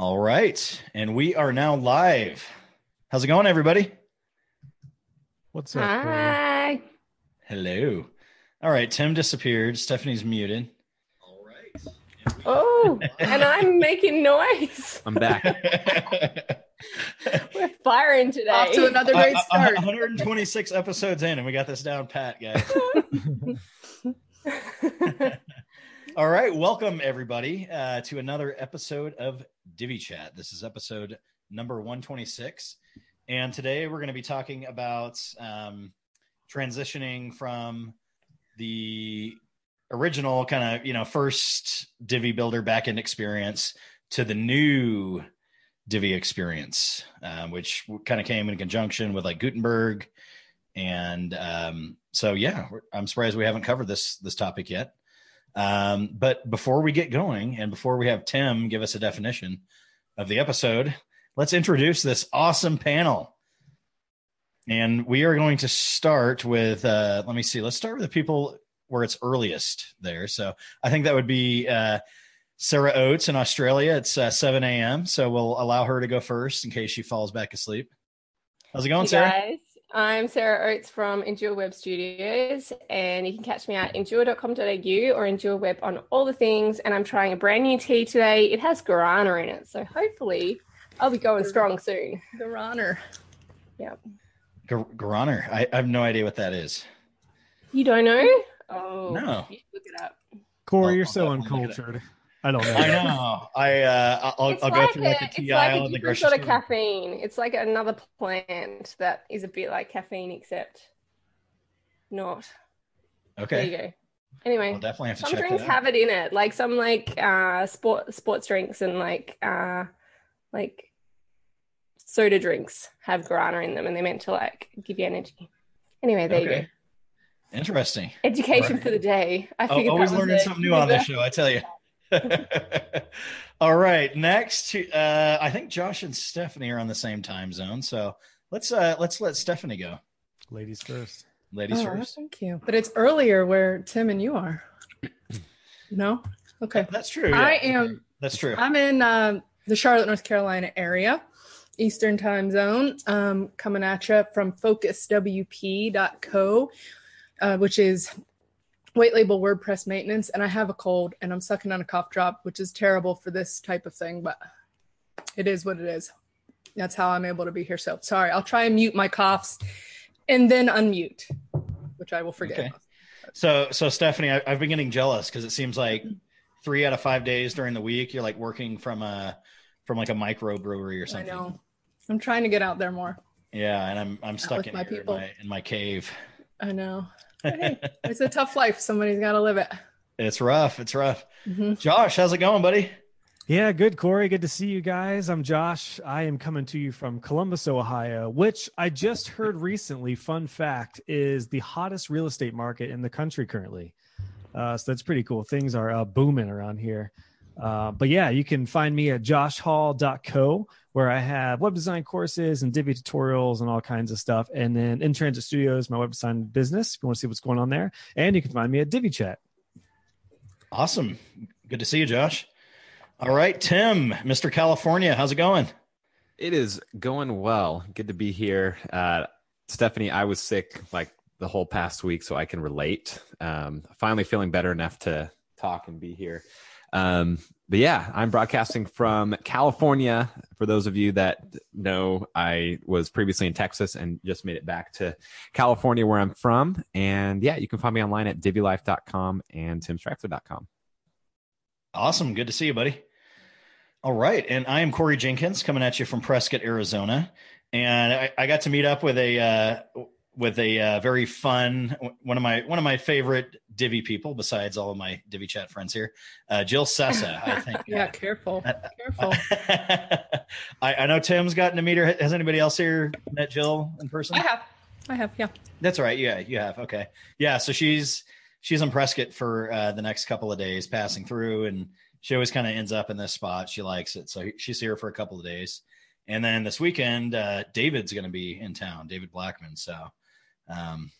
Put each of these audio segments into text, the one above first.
All right. And we are now live. How's it going, everybody? What's up? Corey? Hi. Hello. All right. Tim disappeared. Stephanie's muted. All Oh, and I'm making noise. I'm back. We're firing today. Off to another great Uh, uh, start. 126 episodes in, and we got this down pat, guys. All right. Welcome, everybody, uh, to another episode of Divi Chat. This is episode number 126. And today we're going to be talking about um, transitioning from the original kind of, you know, first Divi Builder backend experience to the new Divi experience, um, which kind of came in conjunction with like Gutenberg. And um, so, yeah, I'm surprised we haven't covered this this topic yet. Um, but before we get going, and before we have Tim give us a definition of the episode, let's introduce this awesome panel. And we are going to start with, uh, let me see, let's start with the people where it's earliest there. So I think that would be uh, Sarah Oates in Australia. It's uh, 7 a.m. So we'll allow her to go first in case she falls back asleep. How's it going, Hey Sarah? guys, I'm Sarah Oates from Endure Web Studios, and you can catch me at endure.com.au or Endure Web on all the things. And I'm trying a brand new tea today. It has guarana in it, so hopefully I'll be going strong soon. Guarana. honor. Gar- Garaner. I, I have no idea what that is. You don't know? Oh, No. look it up. Corey, you're so definitely look uncultured. I don't know. I know. I uh, I'll, I'll go through like a- the tea it's like a in the different grocery sort of store. caffeine. It's like another plant that is a bit like caffeine, except not. Okay. There you go. Anyway, we'll definitely have to some check drinks that out. have it in it like some like uh sport sports drinks and like uh like soda drinks have guarana in them and they're meant to like give you energy anyway there you go Interesting. education Alright. for the day i Oh, figured always that learning it. something new on this show, I tell you. All right, next, uh, I think Josh and Stephanie are on the same time zone, so let's uh, let's let Stephanie go. Ladies first. Ladies Oh, first. thank you. But it's earlier where Tim and you are. No? Okay. That's true. I am That's true. I'm in um, the Charlotte, North Carolina area, Eastern time zone, um, coming at you from focuswp.co, uh, which is white label WordPress maintenance. And I have a cold and I'm sucking on a cough drop, which is terrible for this type of thing, but it is what it is. That's how I'm able to be here. So sorry, I'll try and mute my coughs and then unmute, which I will forget. Okay. So, so Stephanie, I, I've been getting jealous because it seems like three out of five days during the week you're like working from a from like a micro brewery or something. I know. I'm trying to get out there more. Yeah, and I'm I'm stuck in, my my in my cave. I know. But hey, it's a tough life. Somebody's got to live it. It's rough. It's rough. Mhm. Josh, how's it going, buddy? Yeah, good, Corey. Good to see you guys. I'm Josh. I am coming to you from Columbus, Ohio, which I just heard recently. Fun fact is the hottest real estate market in the country currently. Uh, so that's pretty cool. Things are uh, booming around here. Uh, but yeah, you can find me at joshhall.co where I have web design courses and Divi tutorials and all kinds of stuff. And then In Transit Studios, my web design business, if you want to see what's going on there. And you can find me at Divi Chat. Awesome. Good to see you, Josh. All right, Tim, Mr. California, how's it going? It is going well. Good to be here. Uh, Stephanie, I was sick like the whole past week, so I can relate. Um, finally feeling better enough to talk and be here. Um, but yeah, I'm broadcasting from California. For those of you that know, I was previously in Texas and just made it back to California, where I'm from. And yeah, you can find me online at divilife.com and timstrifler.com. Awesome. Good to see you, buddy. All right. And I am Corey Jenkins coming at you from Prescott, Arizona. And I, I got to meet up with a uh, with a uh, very fun one of my one of my favorite Divi people besides all of my Divi chat friends here, uh, Jill Sessa. I think. Yeah, careful. Careful. I, I know Tim's gotten to meet her. Has anybody else here met Jill in person? I have. I have. Yeah. That's right. Yeah, you have. Okay. Yeah. So she's she's in Prescott for uh, the next couple of days, passing through, and she always kind of ends up in this spot. She likes it, so she's here for a couple of days. And then this weekend, uh, David's going to be in town. David Blackmon. So, um,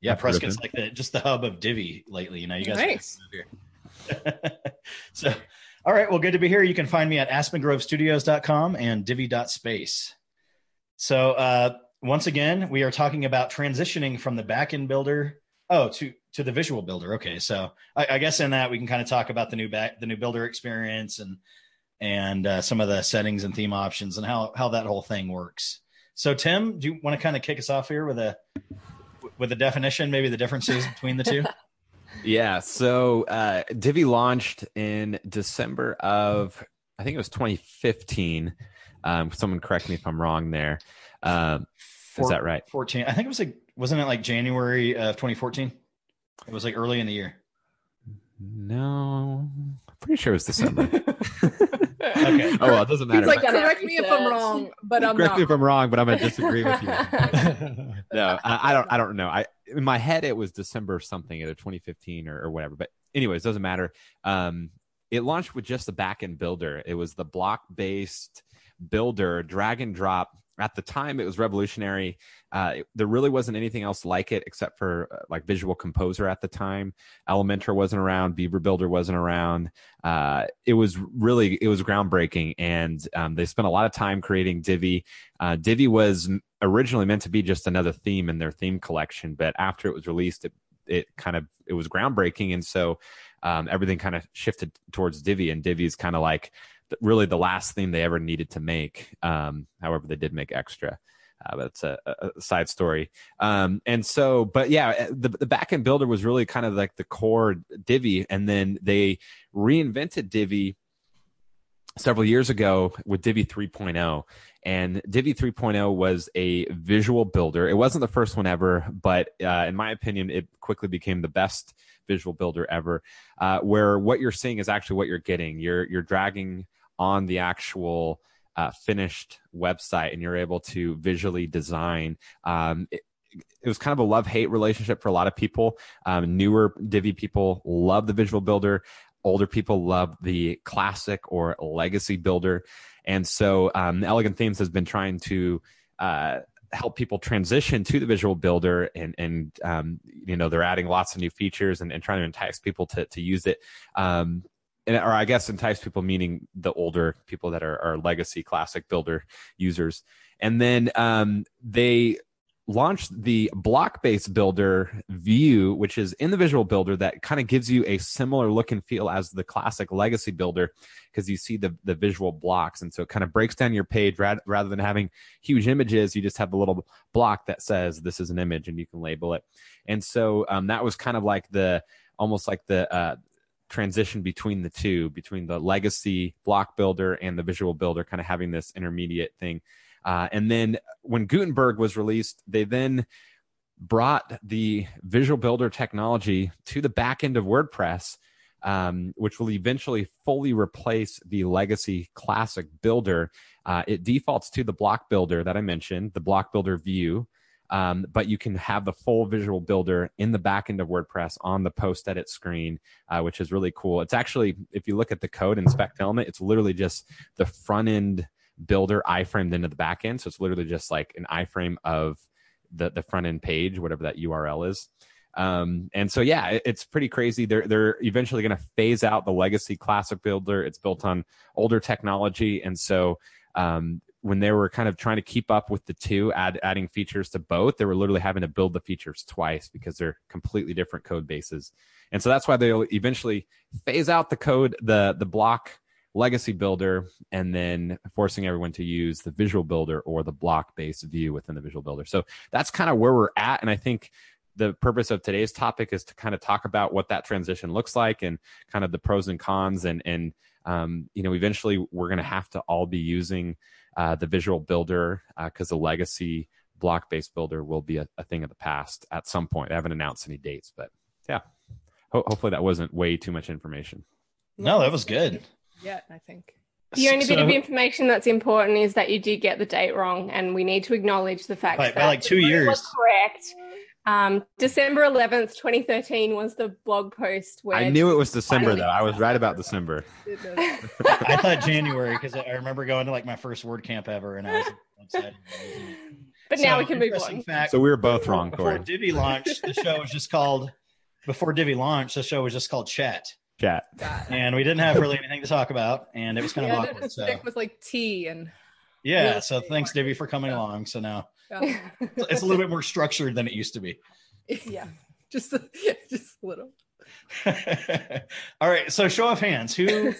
yeah, I've heard of Prescott's him. like the just the hub of Divi lately. You know, you guys. Nice. Move here. so, All right. Well, good to be here. You can find me at aspengrovestudios.com and divi.space. So, uh, once again, we are talking about transitioning from the backend builder oh to to the visual builder. Okay, so I, I guess in that we can kind of talk about the new back the new builder experience and and uh, some of the settings and theme options and how how that whole thing works. So, Tim, do you want to kind of kick us off here with a with a definition, maybe the differences between the two? Yeah. So uh, Divi launched in December of, I think it was 2015. Um, someone correct me if I'm wrong there. Um, is that right? 14. I think it was like, wasn't it like January of 2014? It was like early in the year. No, I'm pretty sure it was December. Okay. Oh, well, it doesn't matter. He's like, correct me if I'm wrong, but I'm correct not. me if I'm wrong, but I'm gonna disagree with you. no, I, I don't. I don't know. I in my head it was December something, either 2015 or, or whatever. But anyways, it doesn't matter. Um, it launched with just the backend builder. It was the block based builder, drag and drop. At the time, it was revolutionary. Uh, it- there really wasn't anything else like it except for uh, like Visual Composer at the time. Elementor wasn't around. Beaver Builder wasn't around. Uh, it was really it was groundbreaking, and um, they spent a lot of time creating Divi. Uh, Divi was originally meant to be just another theme in their theme collection, but after it was released, it it kind of it was groundbreaking, and so um, everything kind of shifted towards Divi, and Divi is kind of like really the last theme they ever needed to make. Um, however, they did make extra. Uh, a a side story. Um, and so, but yeah, uh, the, the backend builder was really kind of like the core Divi. And then they reinvented Divi several years ago with Divi 3.0. And Divi 3.0 was a visual builder. It wasn't the first one ever, but uh, in my opinion, it quickly became the best visual builder ever. Uh, where what you're seeing is actually what you're getting. You're you're dragging on the actual uh, finished website, and you're able to visually design. Um, it, it was kind of a love hate relationship for a lot of people. Um, newer Divi people love the visual builder. Older people love the classic or legacy builder. And so um, Elegant Themes has been trying to uh, help people transition to the visual builder and, and um, you know, they're adding lots of new features and, and trying to entice people to, to use it. Or I guess entice people, meaning the older people that are, are legacy classic builder users. And then um, they launched the block based builder view, which is in the visual builder that kind of gives you a similar look and feel as the classic legacy builder because you see the, the visual blocks. And so it kind of breaks down your page rather, rather than having huge images. You just have the little block that says this is an image and you can label it. And so um, that was kind of like the almost like the, uh, transition between the two between the legacy block builder and the visual builder kind of having this intermediate thing uh, and then when Gutenberg was released, they then brought the visual builder technology to the back end of WordPress, um, which will eventually fully replace the legacy classic builder. Uh, it defaults to the block builder that I mentioned, the block builder view. Um, but you can have the full visual builder in the back end of WordPress on the post edit screen, uh, which is really cool. It's actually, if you look at the code in Spec Element, it's literally just the front end builder iframed into the back end. So it's literally just like an iframe of the the front end page, whatever that URL is. Um, and so yeah, it, it's pretty crazy. They're they're eventually going to phase out the legacy classic builder. It's built on older technology, and so um, when they were kind of trying to keep up with the two, add, adding features to both, they were literally having to build the features twice because they're completely different code bases. And so that's why they'll eventually phase out the code, the the block legacy builder and then forcing everyone to use the visual builder or the block based view within the visual builder. So that's kind of where we're at. And I think the purpose of today's topic is to kind of talk about what that transition looks like and kind of the pros and cons and, and, um, you know, eventually we're going to have to all be using uh, the visual builder because the legacy block based builder will be a, a, thing of the past at some point. I haven't announced any dates, but yeah, Ho- hopefully that wasn't way too much information. No, that was good. Yeah, I think. The only bit of information that's important is that you did get the date wrong, and we need to acknowledge the fact By- by that like two years. correct. Um, December eleventh, twenty thirteen, was the blog post where I knew it was December though. I was right about December. I thought January because I remember going to like my first WordCamp ever, and I was excited. but now we can move on. Fact, So we were both wrong, before Corey. Divi launched, the show was just called. Before Divi launched, the show was just called Chat, Chat. and we didn't have really anything to talk about, and it was kind yeah, of awkward. So stick with like tea and yeah, so thanks, market. Divi, for coming Yeah. along. So now yeah, it's a little bit more structured than it used to be. yeah. just a, just a little. All right, so show of hands, who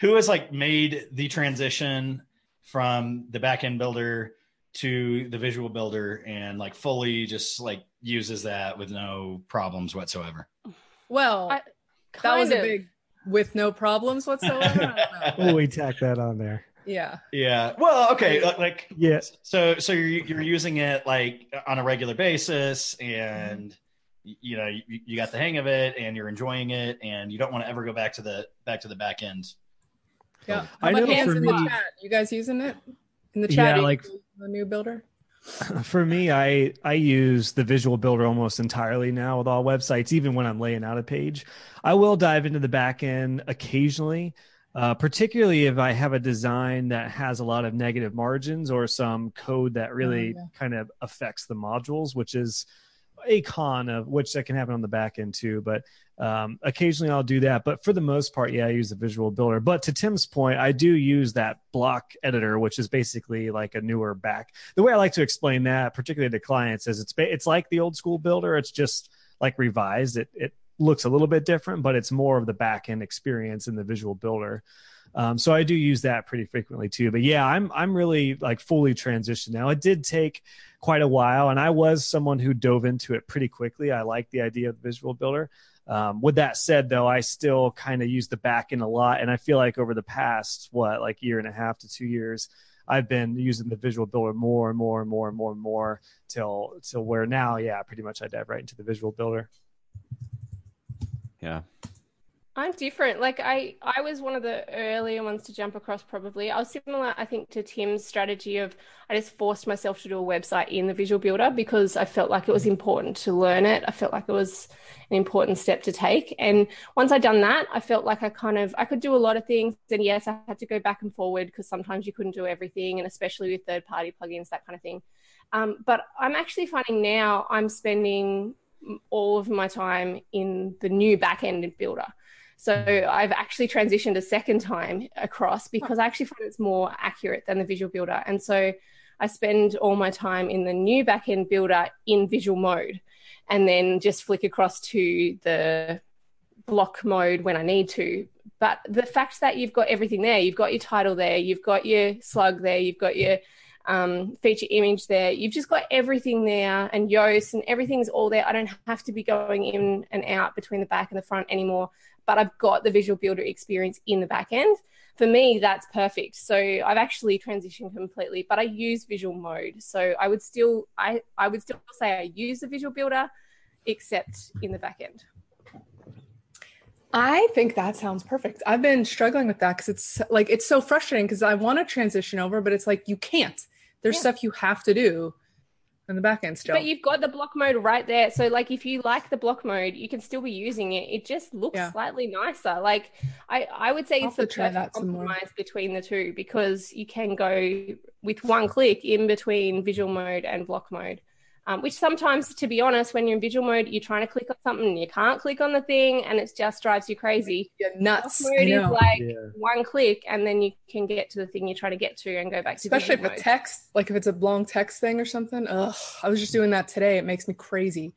who has like made the transition from the backend builder to the visual builder and like fully just like uses that with no problems whatsoever. Well, I- that was Kind a big with no problems whatsoever. I don't know. Oh, we tack that on there. Yeah. Yeah. Well, okay, like- like Yes. so so you're you're using it like on a regular basis and mm-hmm. y- you know you, you got the hang of it and you're enjoying it and you don't want to ever go back to the back to the back end. Yeah. I How about know hands for in me- the chat? You guys using it in the chat? you like- the new builder. For me, I I use the visual builder almost entirely now with all websites, even when I'm laying out a page. I will dive into the back end occasionally, uh, particularly if I have a design that has a lot of negative margins or some code that really yeah. kind of affects the modules, which is a con of which that can happen on the back end too. But um, occasionally I'll do that. But for the most part, yeah, I use the visual builder. But to Tim's point, I do use that block editor, which is basically like a newer back. The way I like to explain that, particularly to clients, is it's it's like the old school builder. It's just like revised. It it looks a little bit different, but it's more of the back end experience in the visual builder. Um, so I do use that pretty frequently too. But yeah, I'm I'm really like fully transitioned now. It did take quite a while, and I was someone who dove into it pretty quickly. I like the idea of the visual builder. Um, with that said, though, I still kind of use the back end a lot, and I feel like over the past what like year and a half to two years, I've been using the visual builder more and more and more and more and more till till where now, yeah, pretty much I dive right into the visual builder. Yeah. I'm different. Like I, I was one of the earlier ones to jump across. Probably, I was similar. I think to Tim's strategy of I just forced myself to do a website in the Visual Builder because I felt like it was important to learn it. I felt like it was an important step to take. And once I'd done that, I felt like I kind of I could do a lot of things. And yes, I had to go back and forward because sometimes you couldn't do everything, and especially with third party plugins, that kind of thing. Um, but I'm actually finding now I'm spending all of my time in the new backend builder. So I've actually transitioned a second time across because I actually find it's more accurate than the visual builder. And so I spend all my time in the new backend builder in visual mode and then just flick across to the block mode when I need to. But the fact that you've got everything there, you've got your title there, you've got your slug there, you've got your um, feature image there. You've just got everything there and Yoast and everything's all there. I don't have to be going in and out between the back and the front anymore, but I've got the visual builder experience in the back end. For me, that's perfect. So I've actually transitioned completely, but I use visual mode. So I would still, I, I would still say I use the visual builder, except in the back end. I think that sounds perfect. I've been struggling with that because it's like it's so frustrating because I want to transition over, but it's like you can't. There's Yeah. stuff you have to do in the back end still. But you've got the block mode right there. So like if you like the block mode, you can still be using it. It just looks Yeah. slightly nicer. Like I, I would say I'll it's the perfect compromise between the two because you can go with one click in between visual mode and block mode. Um, which sometimes, to be honest, when you're in visual mode, you're trying to click on something and you can't click on the thing and it just drives you crazy. yeah, Block nuts. I mode is like Yeah. one click and then you can get to the thing you're trying to get to and go back to Especially visual for mode. text, like if it's a long text thing or something. Ugh, I was just doing that today. It makes me crazy.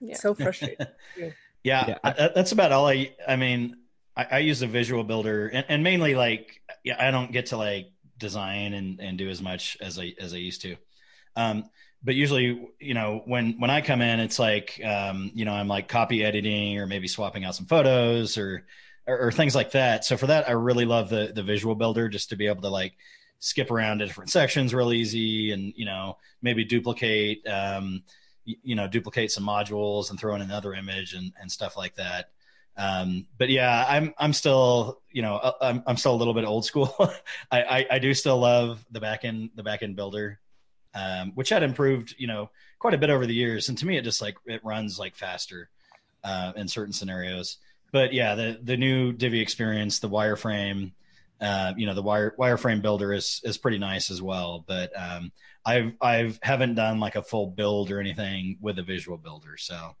Yeah. So frustrating. Yeah, Yeah. I- I- that's about all I. I mean, I, I use a visual builder, and, and mainly like, yeah, I don't get to like design and, and do as much as I as I used to. Um, but usually, you know, when when I come in, it's like, um, you know, I'm like copy editing or maybe swapping out some photos or, or or things like that. So for that, I really love the the visual builder just to be able to like skip around to different sections real easy, and you know, maybe duplicate. Um, you know duplicate some modules and throw in another image and, and stuff like that um, but yeah i'm i'm still you know uh, i'm, I'm still a little bit old school I, I i do still love the backend the backend builder um, which had improved you know quite a bit over the years. And to me it just like it runs like faster uh, in certain scenarios. But yeah the the new divi experience the wireframe uh, you know the wire wireframe builder is is pretty nice as well. But um, I've I've haven't done like a full build or anything with a visual builder, so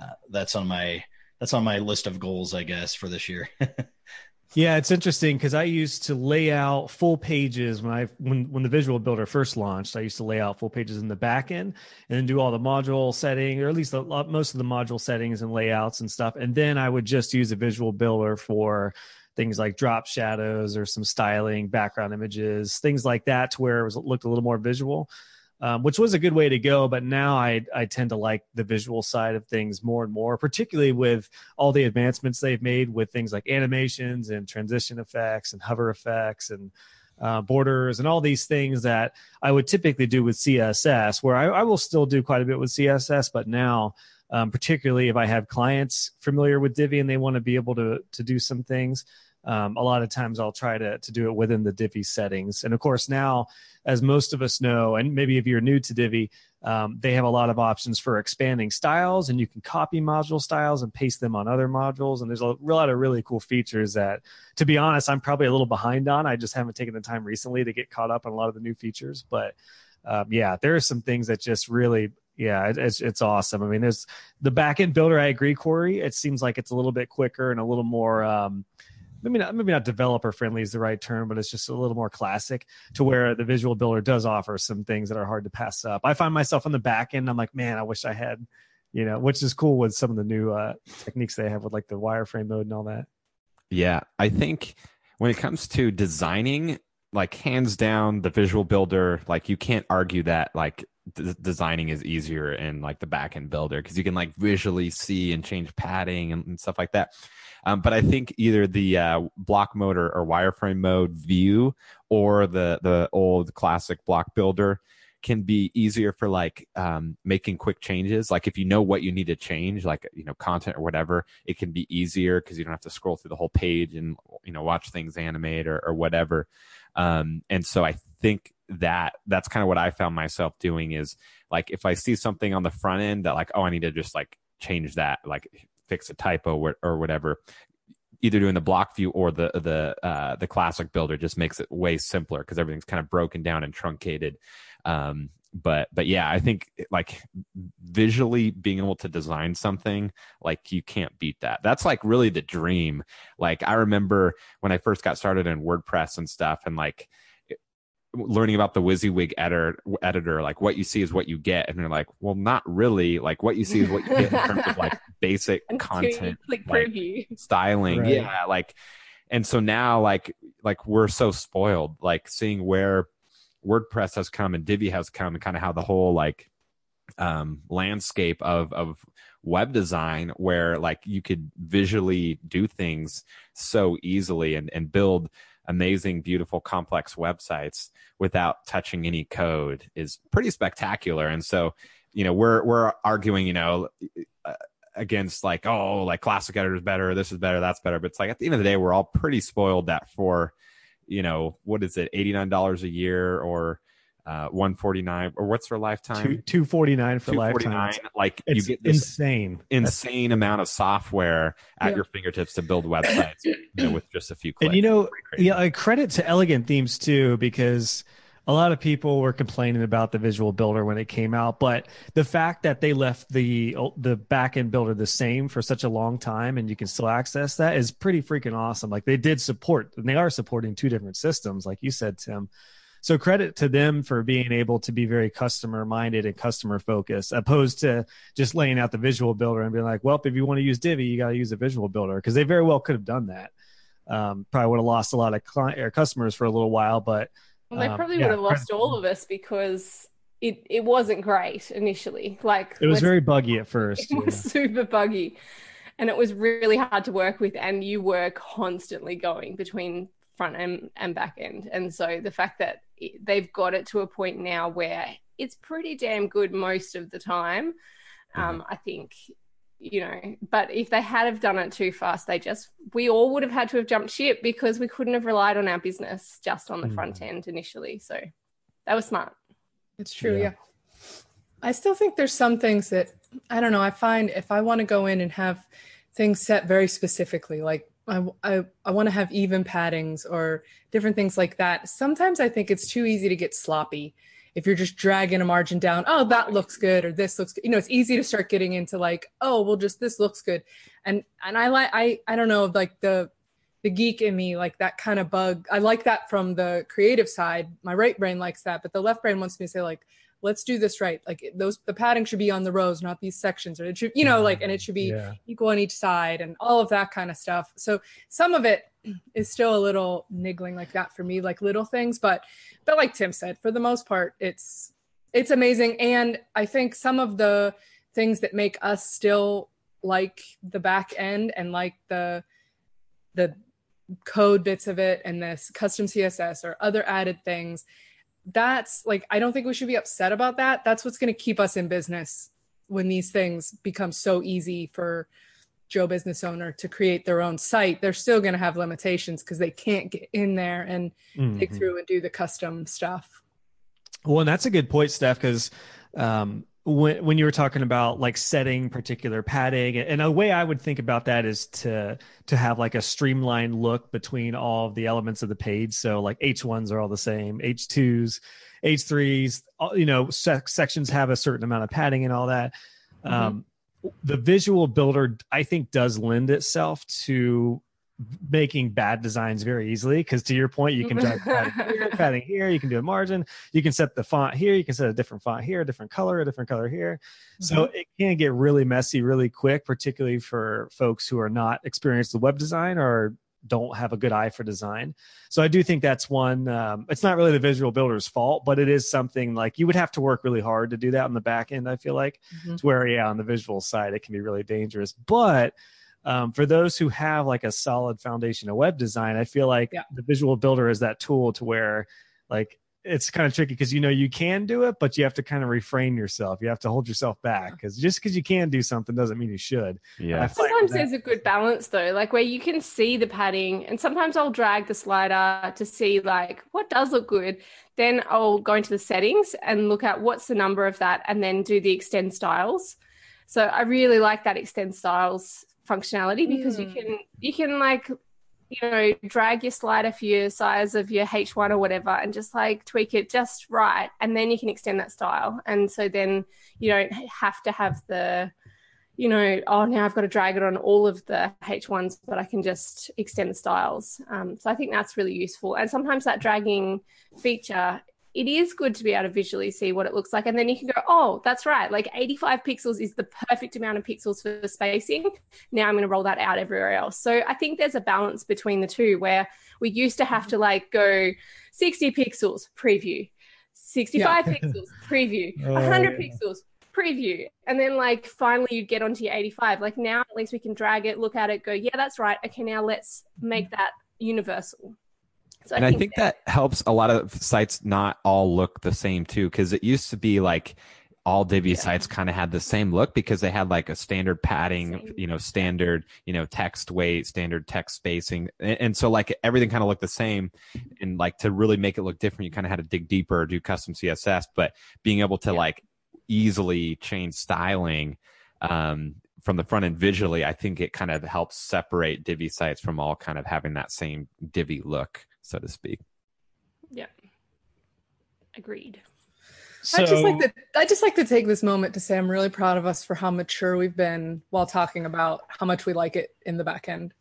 uh, that's on my that's on my list of goals, I guess, for this year. Yeah, it's interesting because I used to lay out full pages when I when when the Visual Builder first launched. I used to lay out full pages in the back end and then do all the module setting, or at least the, most of the module settings and layouts and stuff. And then I would just use a Visual Builder for things like drop shadows or some styling, background images, things like that, to where it was looked a little more visual um, which was a good way to go. But now I I tend to like the visual side of things more and more, particularly with all the advancements they've made with things like animations and transition effects and hover effects and uh, borders and all these things that I would typically do with CSS, where I, I will still do quite a bit with CSS, but now. Um, particularly if I have clients familiar with Divi and they want to be able to to do some things, um, a lot of times I'll try to to do it within the Divi settings. And of course, now, as most of us know, and maybe if you're new to Divi, um, they have a lot of options for expanding styles, and you can copy module styles and paste them on other modules. And there's a lot of really cool features that, to be honest, I'm probably a little behind on. I just haven't taken the time recently to get caught up on a lot of the new features. But um, yeah, there are some things that just really yeah, it's it's awesome. I mean, there's the backend builder. I agree, Corey. It seems like it's a little bit quicker and a little more um, maybe not maybe not developer friendly is the right term, but it's just a little more classic to where the visual builder does offer some things that are hard to pass up. I find myself on the back end, I'm like, man, I wish I had, you know, which is cool with some of the new uh, techniques they have with like the wireframe mode and all that. Yeah, I think when it comes to designing, like hands down, the visual builder, like you can't argue that like d- designing is easier in like the back end builder because you can like visually see and change padding and, and stuff like that. Um, but I think either the uh, block mode or, or, wireframe mode view or the the old classic block builder can be easier for like um, making quick changes. Like if you know what you need to change, like you know content or whatever, it can be easier because you don't have to scroll through the whole page and you know watch things animate or, or whatever. Um, and so I think that that's kind of what I found myself doing is like if I see something on the front end that like oh I need to just like change that like fix a typo or, whatever either doing the block view or the the uh, the classic builder just makes it way simpler because everything's kind of broken down and truncated. Um, but but yeah, I think like visually being able to design something like you can't beat that. That's like really the dream. Like I remember when I first got started in WordPress and stuff, and like learning about the WYSIWYG editor, editor, like what you see is what you get, and they're like, well, not really. Like what you see is what you get in terms of like basic content, like styling, right. yeah, like. And so now, like, like we're so spoiled, like seeing where WordPress has come and Divi has come, and kind of how the whole like um, landscape of of web design, where like you could visually do things so easily and and build amazing, beautiful, complex websites without touching any code is pretty spectacular. And so, you know, we're we're arguing, you know, uh, against like, oh, like classic editor is better, this is better, that's better. But it's like at the end of the day, we're all pretty spoiled that for, you know, what is it, eighty nine dollars a year or uh, 149 or what's her lifetime? Two, 249 for 249, lifetime. Like it's you get this insane, insane That's amount of software at yeah. your fingertips to build websites you know, with just a few clicks. And you know, yeah, I credit to Elegant Themes too, because a lot of people were complaining about the visual builder when it came out, but the fact that they left the the backend builder the same for such a long time and you can still access that is pretty freaking awesome. Like they did support and they are supporting two different systems, like you said, Tim. So credit to them for being able to be very customer minded and customer focused, opposed to just laying out the visual builder and being like, well, if you want to use Divi, you got to use a visual builder because they very well could have done that. Um, probably would have lost a lot of client or customers for a little while, but well, they um, probably yeah, would have lost all of us because it, it wasn't great initially. Like it was very buggy at first. It yeah. was super buggy and it was really hard to work with and you were constantly going between front end and back end and so the fact that they've got it to a point now where it's pretty damn good most of the time. Um, mm-hmm. I think, you know, but if they had have done it too fast, they just we all would have had to have jumped ship because we couldn't have relied on our business just on the mm-hmm. front end initially. So that was smart. It's true, yeah. yeah. I still think there's some things that I don't know. I find if I want to go in and have things set very specifically, like I, I, I want to have even paddings or different things like that. Sometimes I think it's too easy to get sloppy if you're just dragging a margin down, oh, that looks good, or this looks good. You know, it's easy to start getting into like, oh, well, just this looks good. And and I like I I don't know, like the the geek in me, like that kind of bug. I like that from the creative side. My right brain likes that, but the left brain wants me to say, like, let's do this right. Like those the padding should be on the rows, not these sections, or it should, you know, like and it should be Yeah. equal on each side and all of that kind of stuff. So some of it is still a little niggling like that for me, like little things, but but like Tim said, for the most part, it's it's amazing. And I think some of the things that make us still like the back end and like the the code bits of it and this custom css or other added things that's like i don't think we should be upset about that. That's what's going to keep us in business when these things become so easy for joe business owner to create their own site. They're still going to have limitations because they can't get in there and dig Mhm. through and do the custom stuff. Well, and that's a good point, Steph, because um, when when you were talking about like setting particular padding, and a way I would think about that is to to have like a streamlined look between all of the elements of the page. So like H ones are all the same, H twos, H threes, you know, sec- sections have a certain amount of padding and all that. Um, the visual builder, I think, does lend itself to making bad designs very easily because to your point you can drag padding here, padding here you can do a margin you can set the font here you can set a different font here a different color a different color here. So it can get really messy really quick particularly for folks who are not experienced with web design or don't have a good eye for design. So i do think that's one um, it's not really the visual builder's fault but it is something like you would have to work really hard to do that on the back end i feel like Mhm. to where yeah on the visual side it can be really dangerous. But um, for those who have like a solid foundation of web design i feel like Yeah. the visual builder is that tool to where like it's kind of tricky because you know you can do it but you have to kind of refrain yourself you have to hold yourself back because just because you can do something doesn't mean you should Yeah. Sometimes there's a good balance though, like where you can see the padding, and sometimes I'll drag the slider to see like what does look good. Then I'll go into the settings and look at what's the number of that, and then do the extend styles. So I really like that extend styles functionality because you Mm. can you can like you know drag your slider for your size of your H1 or whatever, and just like tweak it just right, and then you can extend that style. And so then you don't have to have the you know, oh, now I've got to drag it on all of the H1s, but I can just extend the styles. Um, so I think that's really useful. And sometimes that dragging feature, it is good to be able to visually see what it looks like. And then you can go, oh, that's right. Like 85 pixels is the perfect amount of pixels for the spacing. Now I'm going to roll that out everywhere else. So I think there's a balance between the two where we used to have to like go 60 pixels preview, 65 pixels preview, Oh, 100 yeah. pixels preview and then like finally you'd get onto your 85 like now at least we can drag it look at it go yeah that's right okay now let's make that universal so and I think that helps a lot of sites not all look the same too, because it used to be like all Divi Yeah. sites kind of had the same look because they had like a standard padding, Same. you know, standard, you know, text weight, standard text spacing, and, and so like everything kind of looked the same. And like to really make it look different, you kind of had to dig deeper, do custom CSS, but being able to Yeah. like easily change styling. Um, from the front end visually, I think it kind of helps separate Divi sites from all kind of having that same Divi look, so to speak. yeah agreed So, I just like to I just like to take this moment to say I'm really proud of us for how mature we've been while talking about how much we like it in the back end.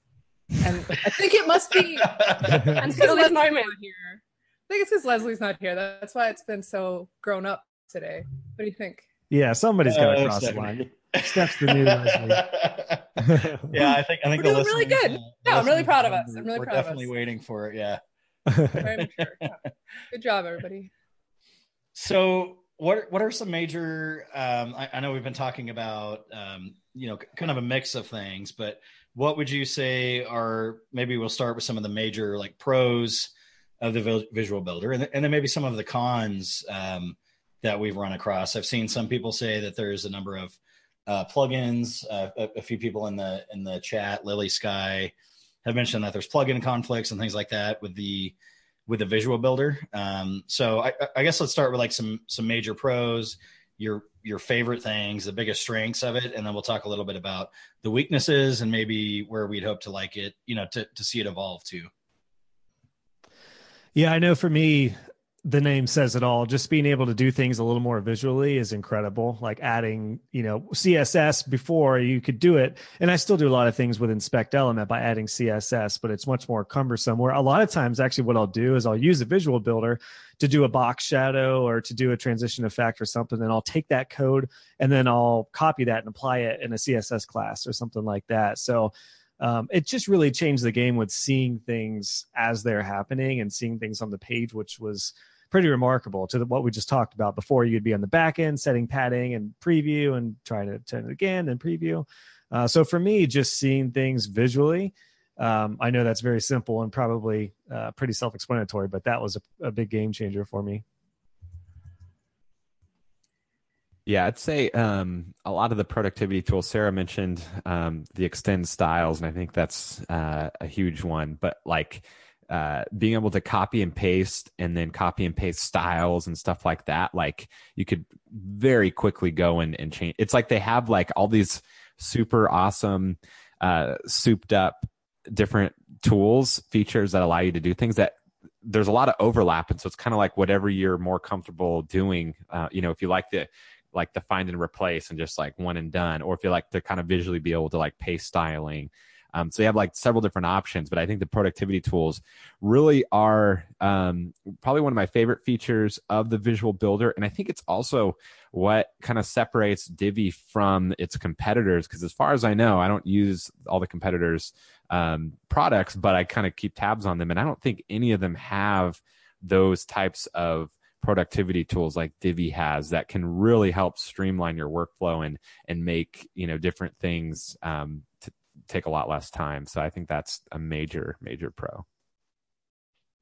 And I think it must be until this moment here. I think it's because Leslie's not here. That's why it's been so grown up today. What do you think? yeah somebody's got to Uh, cross the line steph's the new leslie yeah, I think I think We're the doing really good. uh, No, I'm really proud of us. I'm really we're proud of definitely waiting for it. Yeah. Very mature. Yeah. Good job, everybody. So what what are some major? Um, I, I know we've been talking about um, you know kind of a mix of things, but what would you say are maybe we'll start with some of the major like pros of the visual builder, and, and then maybe some of the cons um, that we've run across. I've seen some people say that there's a number of uh, plugins. Uh, a, a few people in the in the chat, Lily Sky, have mentioned that there's plugin conflicts and things like that with the with the visual builder. Um, so I, I guess let's start with like some some major pros, your your favorite things, the biggest strengths of it, and then we'll talk a little bit about the weaknesses and maybe where we'd hope to like it, you know, to to see it evolve to. Yeah, I know for me, the name says it all. Just being able to do things a little more visually is incredible. Like adding, you know, CSS before you could do it. And I still do a lot of things with Inspect Element by adding CSS, but it's much more cumbersome. Where a lot of times, actually, what I'll do is I'll use a visual builder to do a box shadow or to do a transition effect or something. Then I'll take that code and then I'll copy that and apply it in a CSS class or something like that. So, um, it just really changed the game with seeing things as they're happening and seeing things on the page, which was pretty remarkable to the, what we just talked about before. You'd be on the back end setting padding and preview and try to turn it again and preview. Uh, so for me, just seeing things visually, um, I know that's very simple and probably uh, pretty self-explanatory, but that was a, a, big game changer for me. Yeah, I'd say um, a lot of the productivity tools. Sarah mentioned um, the extend styles, and I think that's uh, a huge one. But like uh, being able to copy and paste and then copy and paste styles and stuff like that, like you could very quickly go and, and change. It's like they have like all these super awesome, uh, souped up different tools, features that allow you to do things that there's a lot of overlap. And so it's kind of like whatever you're more comfortable doing. Uh, you know, if you like the, like the find and replace and just like one and done, or if you like to kind of visually be able to like paste styling, um, so you have like several different options, but I think the productivity tools really are um, probably one of my favorite features of the Visual Builder. And I think it's also what kind of separates Divi from its competitors. Because as far as I know, I don't use all the competitors' um, products, but I kind of keep tabs on them. And I don't think any of them have those types of productivity tools like Divi has that can really help streamline your workflow and and make you know different things um, take a lot less time. So I think that's a major, major pro.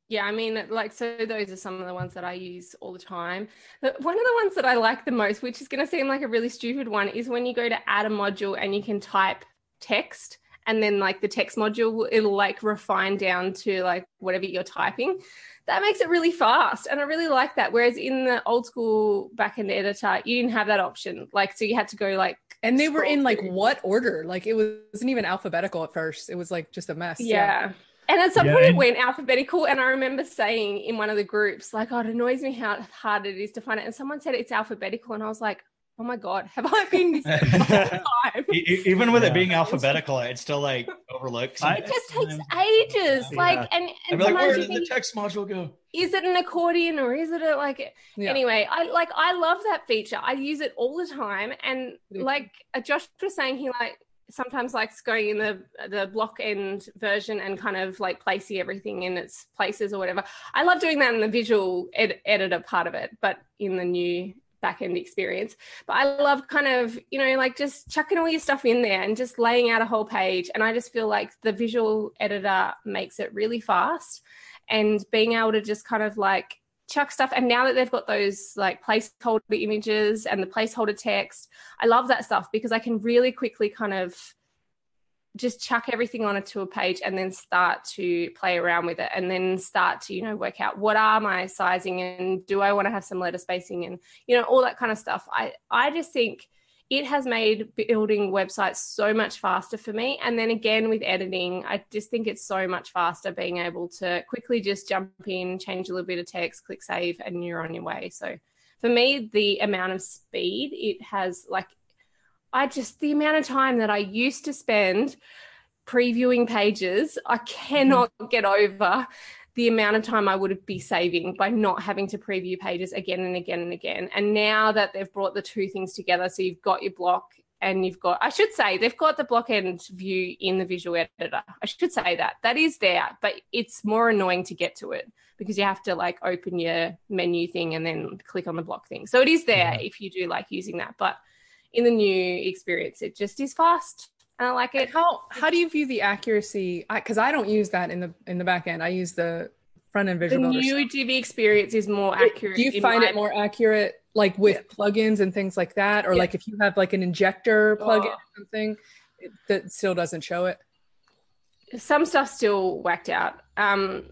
Yeah, I mean, like, so those are some of the ones that I use all the time. But one of the ones that I like the most, which is going to seem like a really stupid one, is when you go to add a module and you can type text and then like the text module it'll like refine down to like whatever you're typing that makes it really fast and i really like that whereas in the old school backend editor you didn't have that option like so you had to go like and they were in like what order? Like it wasn't even alphabetical at first. It was like just a mess. Yeah. yeah. And at some yeah, point it went alphabetical. And I remember saying in one of the groups, like, oh, it annoys me how hard it is to find it. And someone said it's alphabetical. And I was like, oh my god, have I been this time? Even with yeah. it being alphabetical, it still like overlooks. It just takes ages. Yeah. Like, and, and like, where did the text module go? Is it an accordion or is it a like? Yeah. Anyway, I like I love that feature. I use it all the time, and like uh, Josh was saying, he like sometimes likes going in the the block end version and kind of like placing everything in its places or whatever. I love doing that in the visual ed- editor part of it, but in the new back end experience. But I love kind of, you know, like just chucking all your stuff in there and just laying out a whole page. And I just feel like the visual editor makes it really fast and being able to just kind of like chuck stuff. And now that they've got those like placeholder images and the placeholder text, I love that stuff because I can really quickly kind of just chuck everything onto a page and then start to play around with it and then start to you know work out what are my sizing and do i want to have some letter spacing and you know all that kind of stuff. I i just think it has made building websites so much faster for me. And then again with editing i just think it's so much faster being able to quickly just jump in change a little bit of text click save and you're on your way. So for me the amount of speed it has like I just, the amount of time that I used to spend previewing pages, I cannot mm-hmm. get over the amount of time I would be saving by not having to preview pages again and again and again. And now that they've brought the two things together, so you've got your block and you've got, I should say, they've got the block end view in the visual editor. I should say that. That is there, but it's more annoying to get to it because you have to like open your menu thing and then click on the block thing. So it is there mm-hmm. if you do like using that. But in the new experience. It just is fast. And I like it. How how do you view the accuracy? Because I, I, don't use that in the in the back end. I use the front end visual. The new Divi experience is more accurate. Do you find it more accurate, like with yeah. plugins and things like that, or yeah. like if you have like an injector plugin oh. or something it, that still doesn't show it? Some stuff still whacked out. Um,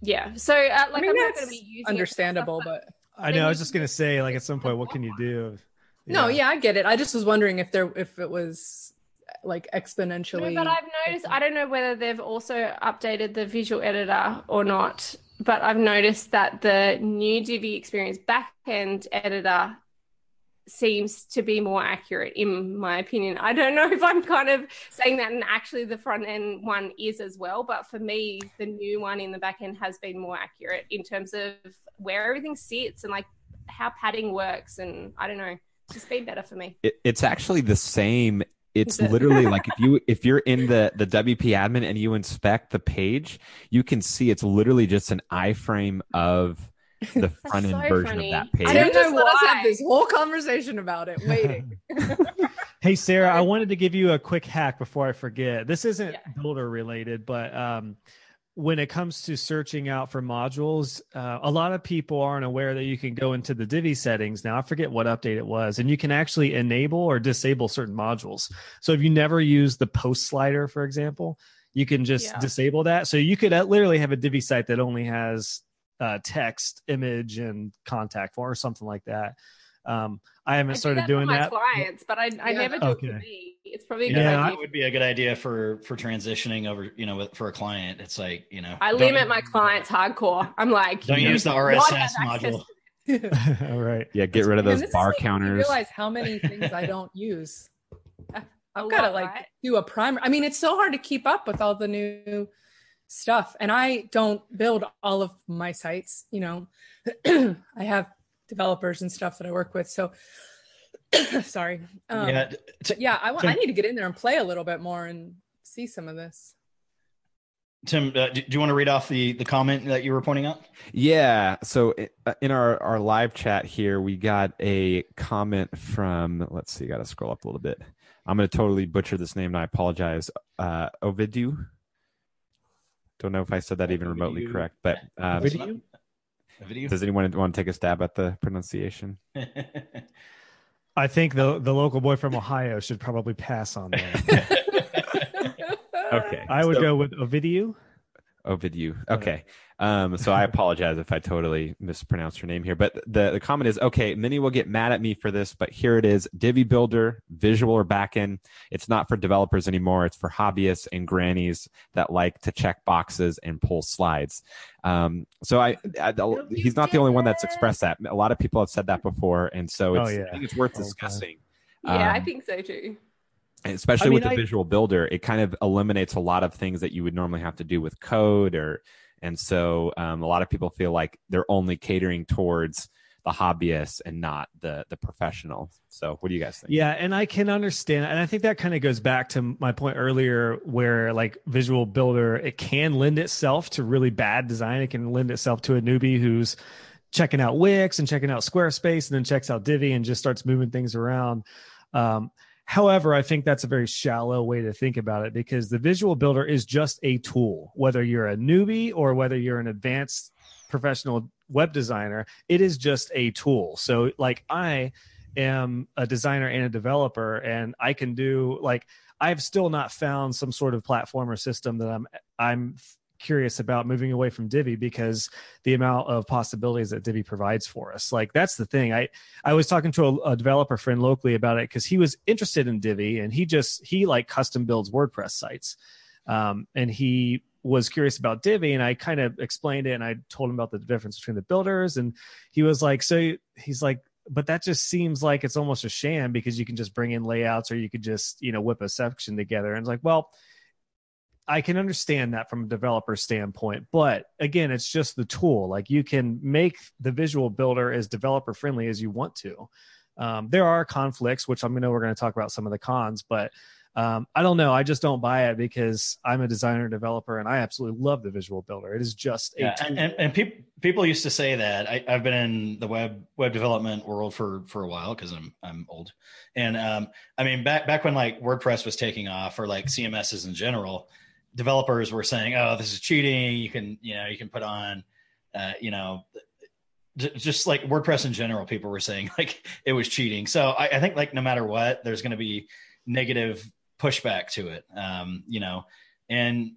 yeah. So uh, like I am not going to be using understandable, but I know. I was just going to say, like at some point, what can you do? No, yeah, I get it. I just was wondering if there if it was like exponentially. No, but I've noticed. I don't know whether they've also updated the visual editor or not. but I've noticed that the new Divi Experience backend editor seems to be more accurate in my opinion. I don't know if I'm kind of saying that and actually the front end one is as well, but for me the new one in the back end has been more accurate in terms of where everything sits and like how padding works and I don't know, it's just been better for me. It, it's actually the same it's literally like if you if you're in the the WP admin and you inspect the page, you can see it's literally just an iframe of the front end so version funny. of that page. I I don't don't know let us have this whole conversation about it. Waiting. Hey Sarah, I wanted to give you a quick hack before I forget. This isn't Yeah. builder related, but um, when it comes to searching out for modules, uh, a lot of people aren't aware that you can go into the Divi settings now. I forget what update it was, and you can actually enable or disable certain modules. So if you never use the post slider, for example, you can just Yeah. disable that. So you could uh, literally have a Divi site that only has uh, text, image, and contact form or something like that. Um, I haven't I started that doing my that. clients, but I, I Yeah. never do it Okay. for me. It's probably a good Yeah, Yeah, idea. that would be a good idea for for transitioning over. You know, for a client, it's like you know, I limit my clients hardcore. I'm like, Don't you use the RSS module. All right. Yeah, get rid of those bar making me counters. realize how many things I don't use. I've got to like right? do a primer. I mean, it's so hard to keep up with all the new stuff, and I don't build all of my sites. You know, I have developers and stuff that I work with. So, sorry. Um, yeah, t- yeah, I, wa- Tim- I need to get in there and play a little bit more and see some of this. Tim, uh, do, do you want to read off the the comment that you were pointing out? Yeah. So uh, in our our live chat here, we got a comment from. Let's see. Got to scroll up a little bit. I'm going to totally butcher this name, and I apologize. Uh, Ovidiu. Don't know if I said that even remotely Ovidiu. correct, but um, Ovidiu? A video. does anyone want to take a stab at the pronunciation? I think the the local boy from Ohio should probably pass on that. Okay. I would so- go with Ovidiu. Ovidiu. Okay. Um, so I apologize if I totally mispronounced your name here. But the, the comment is okay, many will get mad at me for this, but here it is Divi Builder, visual or backend. It's not for developers anymore. It's for hobbyists and grannies that like to check boxes and pull slides. Um, so I, I he's not the only one that's expressed that. A lot of people have said that before. And so it's, Oh, yeah. I think it's worth Okay. discussing. Yeah, I Um, think so too. Especially I mean, with the I- visual builder it kind of eliminates a lot of things that you would normally have to do with code or and so um, a lot of people feel like they're only catering towards the hobbyists and not the the professional so what do you guys think Yeah, and I can understand, and I think that kind of goes back to my point earlier, where like Visual Builder, it can lend itself to really bad design. It can lend itself to a newbie who's checking out Wix and checking out Squarespace, and then checks out Divi and just starts moving things around. Um, however, I think that's a very shallow way to think about it because the Visual Builder is just a tool. Whether you're a newbie or whether you're an advanced professional web designer, it is just a tool. So, like I am a designer and a developer and I can do like I've still not found some sort of platform or system that I'm I'm curious about moving away from Divi because the amount of possibilities that Divi provides for us. Like that's the thing. I I was talking to a, a developer friend locally about it because he was interested in Divi and he just he like custom builds WordPress sites. Um, and he was curious about Divi and I kind of explained it and I told him about the difference between the builders and he was like so he's like but that just seems like it's almost a sham because you can just bring in layouts or you could just you know whip a section together and it's like well i can understand that from a developer standpoint but again it's just the tool. Like you can make the visual builder as developer friendly as you want to. Um, there are conflicts which i'm going to we're going to talk about some of the cons but um, i don't know. I just don't buy it because i'm a designer developer and i absolutely love the visual builder. It is just a Yeah, and, and, and people people used to say that. I, I've been in the web web development world for for a while because I'm I'm old, and um, I mean back back when like WordPress was taking off or like CMSs in general, developers were saying, "Oh, this is cheating. You can you know you can put on, uh, you know." Just like WordPress in general, people were saying like it was cheating. So I, I think like no matter what, there's going to be negative pushback to it. Um, you know, and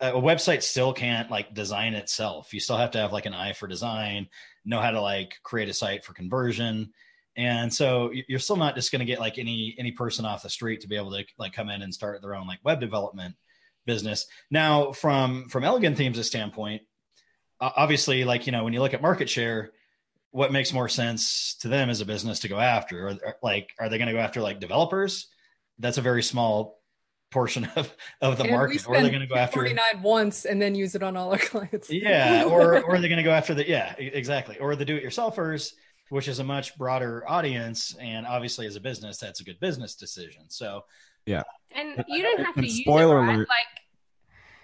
a website still can't like design itself. You still have to have like an eye for design, know how to like create a site for conversion. And so you're still not just going to get like any any person off the street to be able to like come in and start their own like web development business. Now, from from Elegant Themes' standpoint, obviously, like you know, when you look at market share, what makes more sense to them as a business to go after? Or, or like, are they going to go after like developers? That's a very small portion of of the And market. Or are they going to go after? 49 once and then use it on all our clients. yeah or or are they going to go after the yeah exactly or the do-it-yourselfers which is a much broader audience and obviously as a business that's a good business decision so And you don't have to And use spoiler it, right? alert. Like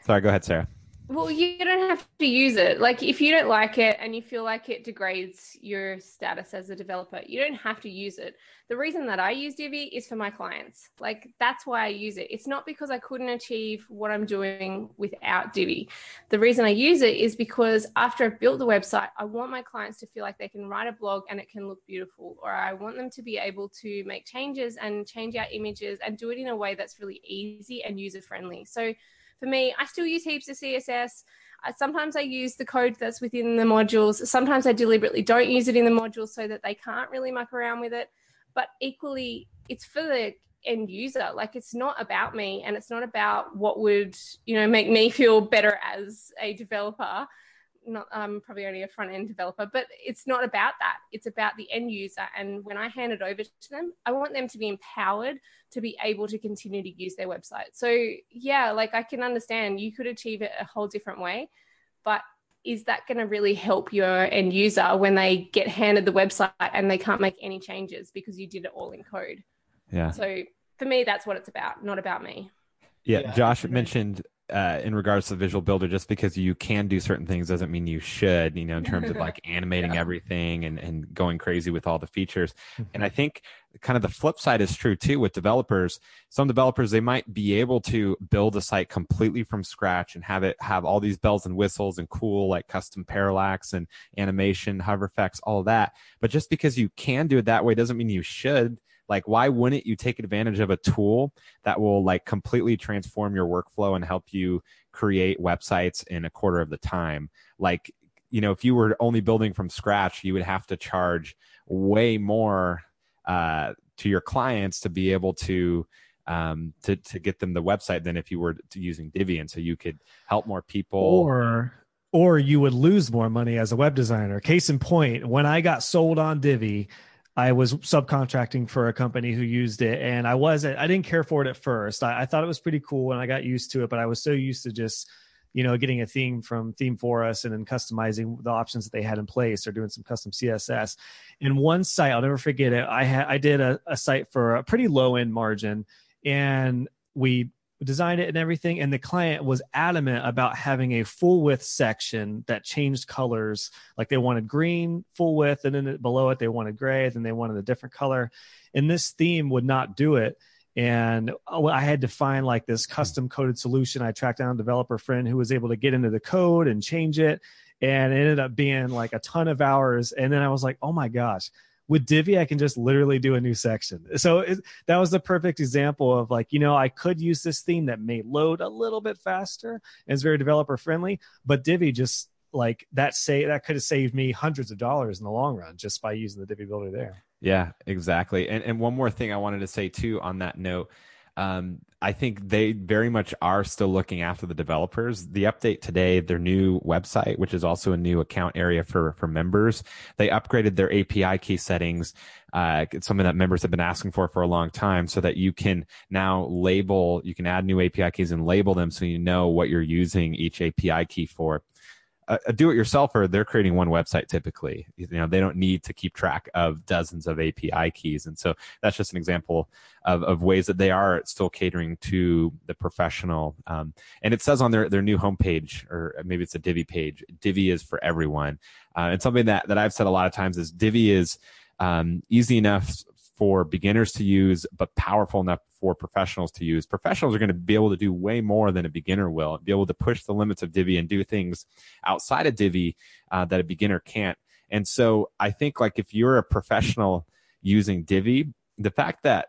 Sorry, go ahead, Sarah. Well, you don't have to use it. Like, if you don't like it and you feel like it degrades your status as a developer, you don't have to use it. The reason that I use Divi is for my clients. Like, that's why I use it. It's not because I couldn't achieve what I'm doing without Divi. The reason I use it is because after I've built the website, I want my clients to feel like they can write a blog and it can look beautiful, or I want them to be able to make changes and change out images and do it in a way that's really easy and user friendly. So, for me, I still use heaps of CSS. I, uh, sometimes I use the code that's within the modules. Sometimes I deliberately don't use it in the modules so that they can't really muck around with it. But equally, it's for the end user. Like it's not about me and it's not about what would, you know, make me feel better as a developer. Not I'm probably only a front end developer, but it's not about that. It's about the end user. And when I hand it over to them, I want them to be empowered to be able to continue to use their website. So yeah, like I can understand you could achieve it a whole different way, but is that going to really help your end user when they get handed the website and they can't make any changes because you did it all in code? Yeah. So for me, that's what it's about, not about me. Yeah, Yeah, Josh mentioned uh, in regards to the visual builder, just because you can do certain things doesn't mean you should, you know, in terms of like animating Yeah. everything and, and going crazy with all the features. Mm-hmm. And I think kind of the flip side is true too with developers. Some developers, they might be able to build a site completely from scratch and have it have all these bells and whistles and cool like custom parallax and animation, hover effects, all of that. But just because you can do it that way doesn't mean you should. Like, why wouldn't you take advantage of a tool that will like completely transform your workflow and help you create websites in a quarter of the time? Like, you know, if you were only building from scratch, you would have to charge way more uh, to your clients to be able to um, to to get them the website than if you were using Divi, and so you could help more people. or or you would lose more money as a web designer. Case in point, when I got sold on Divi, I was subcontracting for a company who used it, and I wasn't. I didn't care for it at first. I, I thought it was pretty cool, and I got used to it. But I was so used to just, you know, getting a theme from ThemeForest and then customizing the options that they had in place, or doing some custom CSS. And one site, I'll never forget it. I had I did a, a site for a pretty low end margin, and we designed it and everything and the client was adamant about having a full width section that changed colors. Like they wanted green full width and then below it they wanted gray then they wanted a different color. And this theme would not do it. And oh, i had to find like this hmm. custom coded solution. I tracked down a developer friend who was able to get into the code and change it and it ended up being like a ton of hours. And then i was like oh my gosh with Divi, I can just literally do a new section. So it, that was the perfect example of like, you know, I could use this theme that may load a little bit faster and is very developer friendly, but Divi just like that say that could have saved me hundreds of dollars in the long run just by using the Divi builder there. Yeah, exactly. And and one more thing I wanted to say too on that note. Um, I think they very much are still looking after the developers. The update today, their new website, which is also a new account area for for members, they upgraded their API key settings. Uh, it's something that members have been asking for for a long time, so that you can now label, you can add new API keys and label them, so you know what you're using each API key for a, do-it-yourselfer, they're creating one website typically. You know, they don't need to keep track of dozens of API keys, and so that's just an example of, of ways that they are still catering to the professional. Um, and it says on their their new homepage, or maybe it's a Divi page, Divi is for everyone. Uh, and something that that I've said a lot of times is Divi is um, easy enough for beginners to use, but powerful enough for professionals to use. Professionals are going to be able to do way more than a beginner will, be able to push the limits of Divi and do things outside of Divi uh, that a beginner can't. And so I think like if you're a professional using Divi, the fact that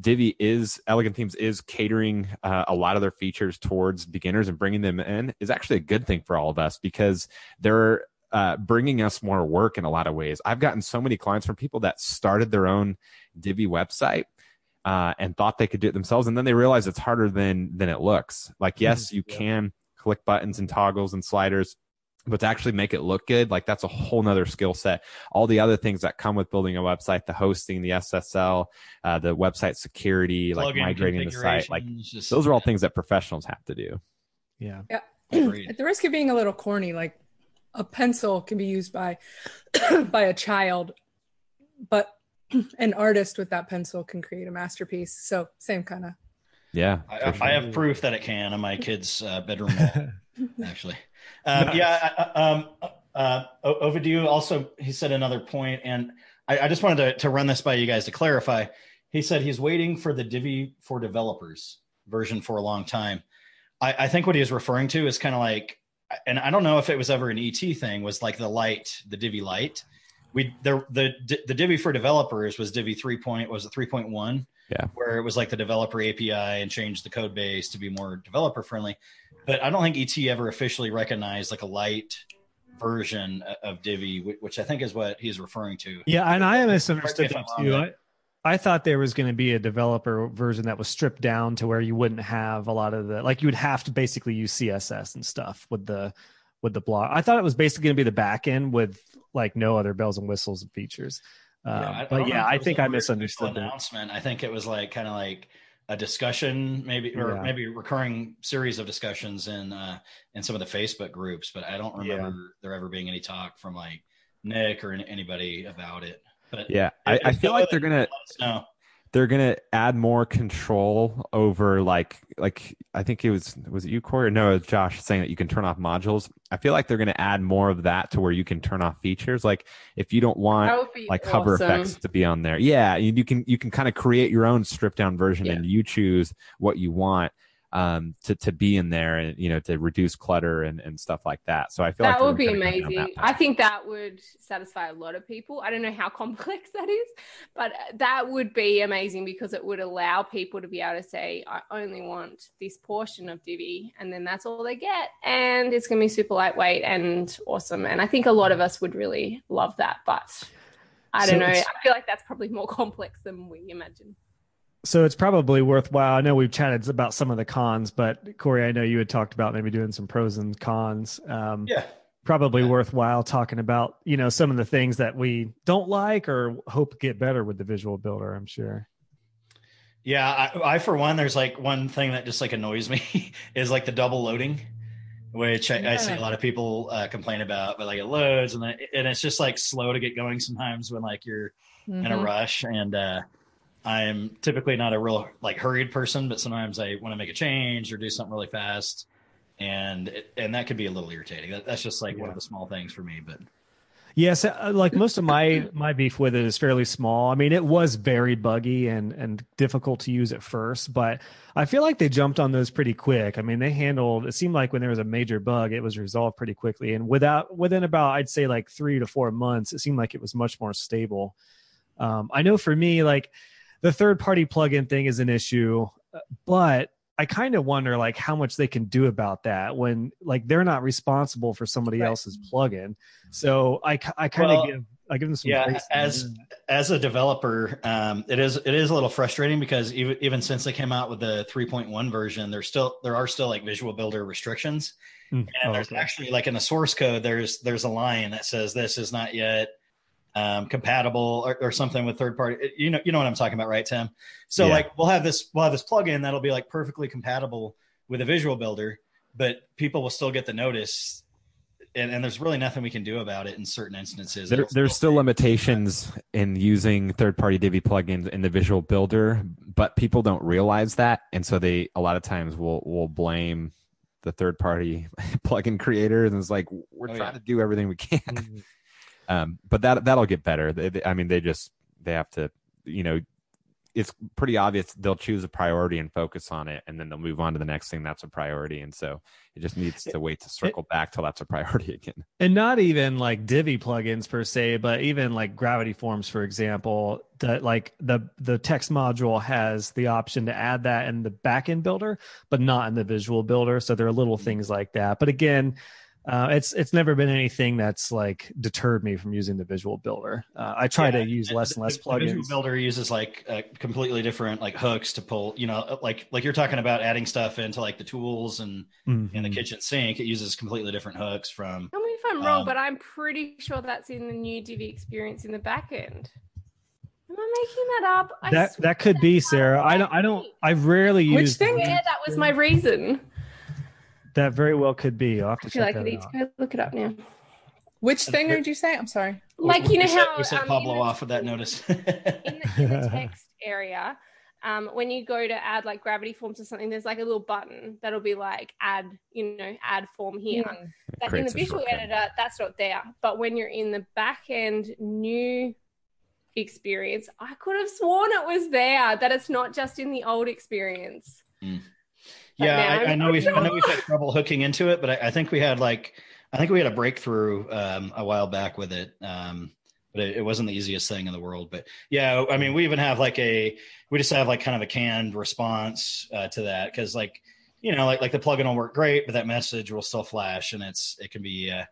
Divi is Elegant Themes is catering uh, a lot of their features towards beginners and bringing them in is actually a good thing for all of us because they're uh, bringing us more work in a lot of ways. I've gotten so many clients from people that started their own Divi website uh, and thought they could do it themselves, and then they realize it's harder than than it looks. Like, yes, you Yeah. can click buttons and toggles and sliders, but to actually make it look good, like that's a whole nother skill set. All the other things that come with building a website, the hosting, the SSL, uh, the website security, like migrating the site, like just- those are all things that professionals have to do. Yeah. Agreed. At the risk of being a little corny, like a pencil can be used by by a child, but an artist with that pencil can create a masterpiece. So same kind of. Yeah. I, sure. I have proof that it can in my kid's uh, bedroom wall, actually. Um, Nice. Yeah. I- I- Um, uh, O- Ovidiu also he said another point, and I, I just wanted to, to run this by you guys to clarify. He said he's waiting for the Divi for developers version for a long time. I, I think what he was referring to is kind of like, and I don't know if it was ever an ET thing, was like the light, the Divi light. We the the the Divi for developers was Divi three point was it three point one Yeah. where it was like the developer API and changed the code base to be more developer friendly. But I don't think ET ever officially recognized like a light version of Divi, which I think is what he's referring to. Yeah, and I misunderstood Correct me if that too. I, I thought there was going to be a developer version that was stripped down to where you wouldn't have a lot of the like you would have to basically use CSS and stuff with the with the blog. I thought it was basically going to be the back end with like no other bells and whistles and features. Um, I- I but don't yeah, I think I misunderstood that. announcement. I think it was like kind of like a discussion, maybe or Yeah. maybe recurring series of discussions in uh, in some of the Facebook groups. But I don't remember there ever being any talk from like Nick or anybody about it. But Yeah. I, I feel like they're gonna let us know. They're gonna add more control over like like I think it was was it you Corey or no it was Josh saying that you can turn off modules. I feel like they're gonna add more of that to where you can turn off features. Like if you don't want like hover awesome. effects to be on there. Yeah, you, you can you can kind of create your own stripped down version Yeah. and you choose what you want um to to be in there and you know to reduce clutter and and stuff like that. So I feel That like would be gonna go down that amazing. I think that would satisfy a lot of people. I don't know how complex that is, but that would be amazing because it would allow people to be able to say, I only want this portion of Divi, and then that's all they get. And it's going to be super lightweight and awesome. And I think a lot of us would really love that. But I don't know. I feel like that's probably more complex than we imagine. So it's probably worthwhile. I know we've chatted about some of the cons, but Corey, I know you had talked about maybe doing some pros and cons. Um, Yeah. probably Yeah. worthwhile talking about you know some of the things that we don't like or hope get better with the visual builder. I'm sure. Yeah, I, I for one, there's like one thing that just like annoys me is like the double loading, which I, I see a lot of people uh, complain about. But like it loads and then and it's just like slow to get going sometimes when like you're in a Mhm. rush. And uh, I'm typically not a real like hurried person, but sometimes I want to make a change or do something really fast, and it, and that could be a little irritating. That, that's just like one of the small things for me. But Yes, uh, like most of my my beef with it is fairly small. I mean, it was very buggy and and difficult to use at first, but I feel like they jumped on those pretty quick. I mean, they handled. It seemed like when there was a major bug, it was resolved pretty quickly, and without within about I'd say like three to four months, it seemed like it was much more stable. Um, I know for me, like the third party plugin thing is an issue, but I kind of wonder like how much they can do about that when like they're not responsible for somebody Right. else's plugin. So I, I kind of Well, give I give them some yeah, as- as a developer, um, it is it is a little frustrating because even even since they came out with the 3.1 version, there's still there are still like Visual Builder restrictions, Mm. and Oh, there's okay. actually like in the source code there's there's a line that says this is not yet um, compatible or, or something with third party. You know you know what I'm talking about, right, Tim? So Yeah. like we'll have this we'll have this plugin that'll be like perfectly compatible with a Visual Builder, but people will still get the notice. And, and there's really nothing we can do about it in certain instances. There, there's still still limitations in using third-party Divi plugins in the Visual Builder, but people don't realize that, and so they a lot of times will will blame the third-party plugin creators, and it's like we're Oh, trying yeah. to do everything we can. Um, but that that'll get better. They, they- I mean, they just they have to, you know, it's pretty obvious they'll choose a priority and focus on it, and then they'll move on to the next thing that's a priority. And so it just needs to wait to circle back till that's a priority again. and not even like Divi plugins per se, but even like Gravity Forms, for example, that like the the text module has the option to add that in the backend builder, but not in the visual builder. So there are little things like that. But again, Uh, it's it's never been anything that's like deterred me from using the Visual Builder. Uh, I try Yeah, to use and less the- and less the Visual plugins. Builder uses like uh, completely different like hooks to pull. You know, like like you're talking about adding stuff into like the tools and in the Mhm. kitchen sink. It uses completely different hooks from. Tell me if I'm wrong, Um, but I'm pretty sure that's in the new Divi experience in the back end. Am I making that up? I That that could be Sarah. I don't I don't I rarely Which use Which thing? Yeah, that was my reason. That very well could be. I'll have to I feel check like I that need out. to go look it up now. Which thing did you say? I'm sorry. Like you know we set, how we set um, Pablo the- off with that notice. in the, in the text area, um, when you go to add like gravity forms or something, there's like a little button that'll be like add, you know, add form here. Hmm. That in the visual editor, that's not there. But when you're in the back end new experience, I could have sworn it was there. That it's not just in the old experience. Yeah, I, I know not we I know we've had trouble hooking into it, but I, I think we had like I think we had a breakthrough um, a while back with it. Um, but it, it wasn't the easiest thing in the world. But yeah, I mean, we even have like a we just have like kind of a canned response uh, to that because like you know like like the plugin will work great, but that message will still flash, and it's it can be uh,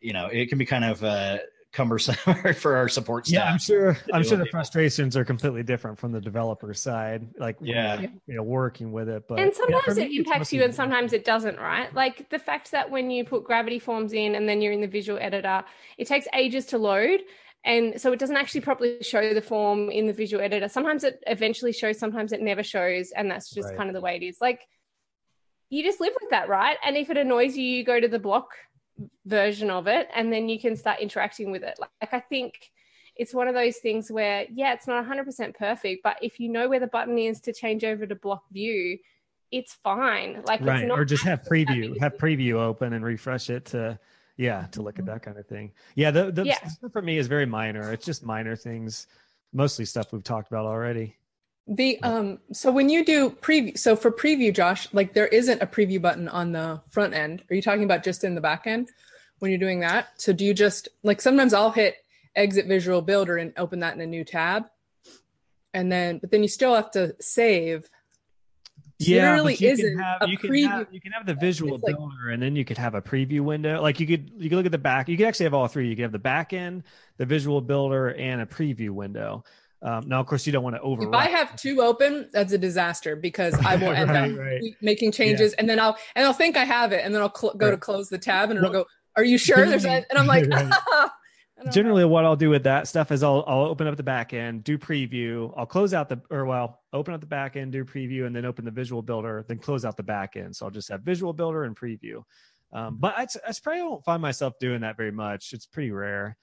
you know it can be kind of uh, cumbersome for our support staff. Yeah, I'm sure. I'm sure the people. frustrations are completely different from the developer side. Like, Yeah. they're, you know, working with it. But and yeah, sometimes me, it impacts you and sometimes it doesn't right like the fact that when you put gravity forms in and then you're in the visual editor it takes ages to load and so it doesn't actually properly show the form in the visual editor sometimes it eventually shows sometimes it never shows and that's just Right. kind of the way it is like you just live with that right and if it annoys you you go to the block version of it and then you can start interacting with it like, like i think it's one of those things where yeah it's not 100% perfect but if you know where the button is to change over to block view it's fine like right, it's not or just have preview, have preview open and refresh it to, yeah, to look at mm-hmm. that kind of thing. Yeah, the, the Yeah. stuff for me is very minor. It's just minor things, mostly stuff we've talked about already. The um so when you do preview so for preview Josh like there isn't a preview button on the front end. Are you talking about just in the back end when you're doing that? So do you just like sometimes I'll hit exit visual builder and open that in a new tab. And then but then you still have to save. So there really you isn't can have, a you can have you can have the visual like- builder and then you could have a preview window. Like you could you could look at the back. You could actually have all three. You could have the back end, the visual builder, and a preview window. Um, now, of course, you don't want to over. If. I have two open, that's a disaster because I will end Right, up right. making changes, and then I'll and I'll think I have it, and then I'll cl- go to close the tab, and it'll Well, go, "Are you sure?" There's a, and I'm like, Right. Know. Generally, what I'll do with that stuff is I'll I'll open up the back end, do preview. I'll close out the or well, open up the back end, do preview, and then open the visual builder, then close out the back end. So I'll just have visual builder and preview. Um, but I, I probably don't find myself doing that very much. It's pretty rare,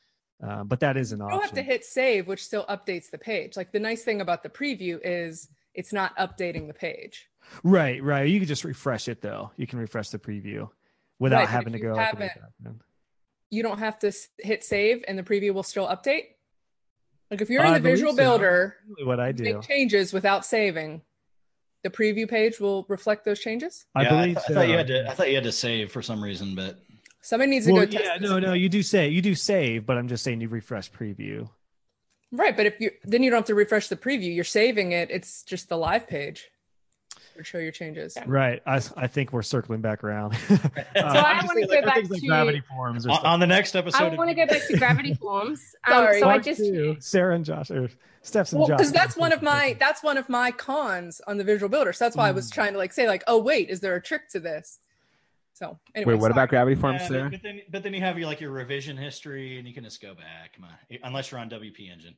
uh, but that is an option. You option. don't have to hit save, which still updates the page. Like the nice thing about the preview is it's not updating the page. Right, right. You can just refresh it though. You can refresh the preview without Right, having to go. haven't- You don't have to hit save, and the preview will still update. Like if you're I in the Visual so. Builder, what I do. make changes without saving. The preview page will reflect those changes. I Yeah, believe th- so. I thought you had to. I thought you had to save for some reason, but Somebody needs to Well, go test. yeah, this. no, no, you do say you do save, but I'm just saying you refresh preview. Right, but if you then you don't have to refresh the preview. You're saving it. It's just the live page. Would show your changes. Right. I, I think we're circling back around. So I wanna go back like to- gravity forms. Or on, on the next episode, I want to go back to gravity forms. Um, Sorry. so I just two, Sarah and Josh or Steph's and Well, Josh. because that's one of my that's one of my cons on the Visual Builder. So that's why I was Mm. trying to like say like, oh wait, is there a trick to this? So anyway, Wait, what sorry. about gravity forms, Yeah, Sarah? but, but then, but then you have your like your revision history, and you can just go back. Come on, unless you're on WP Engine.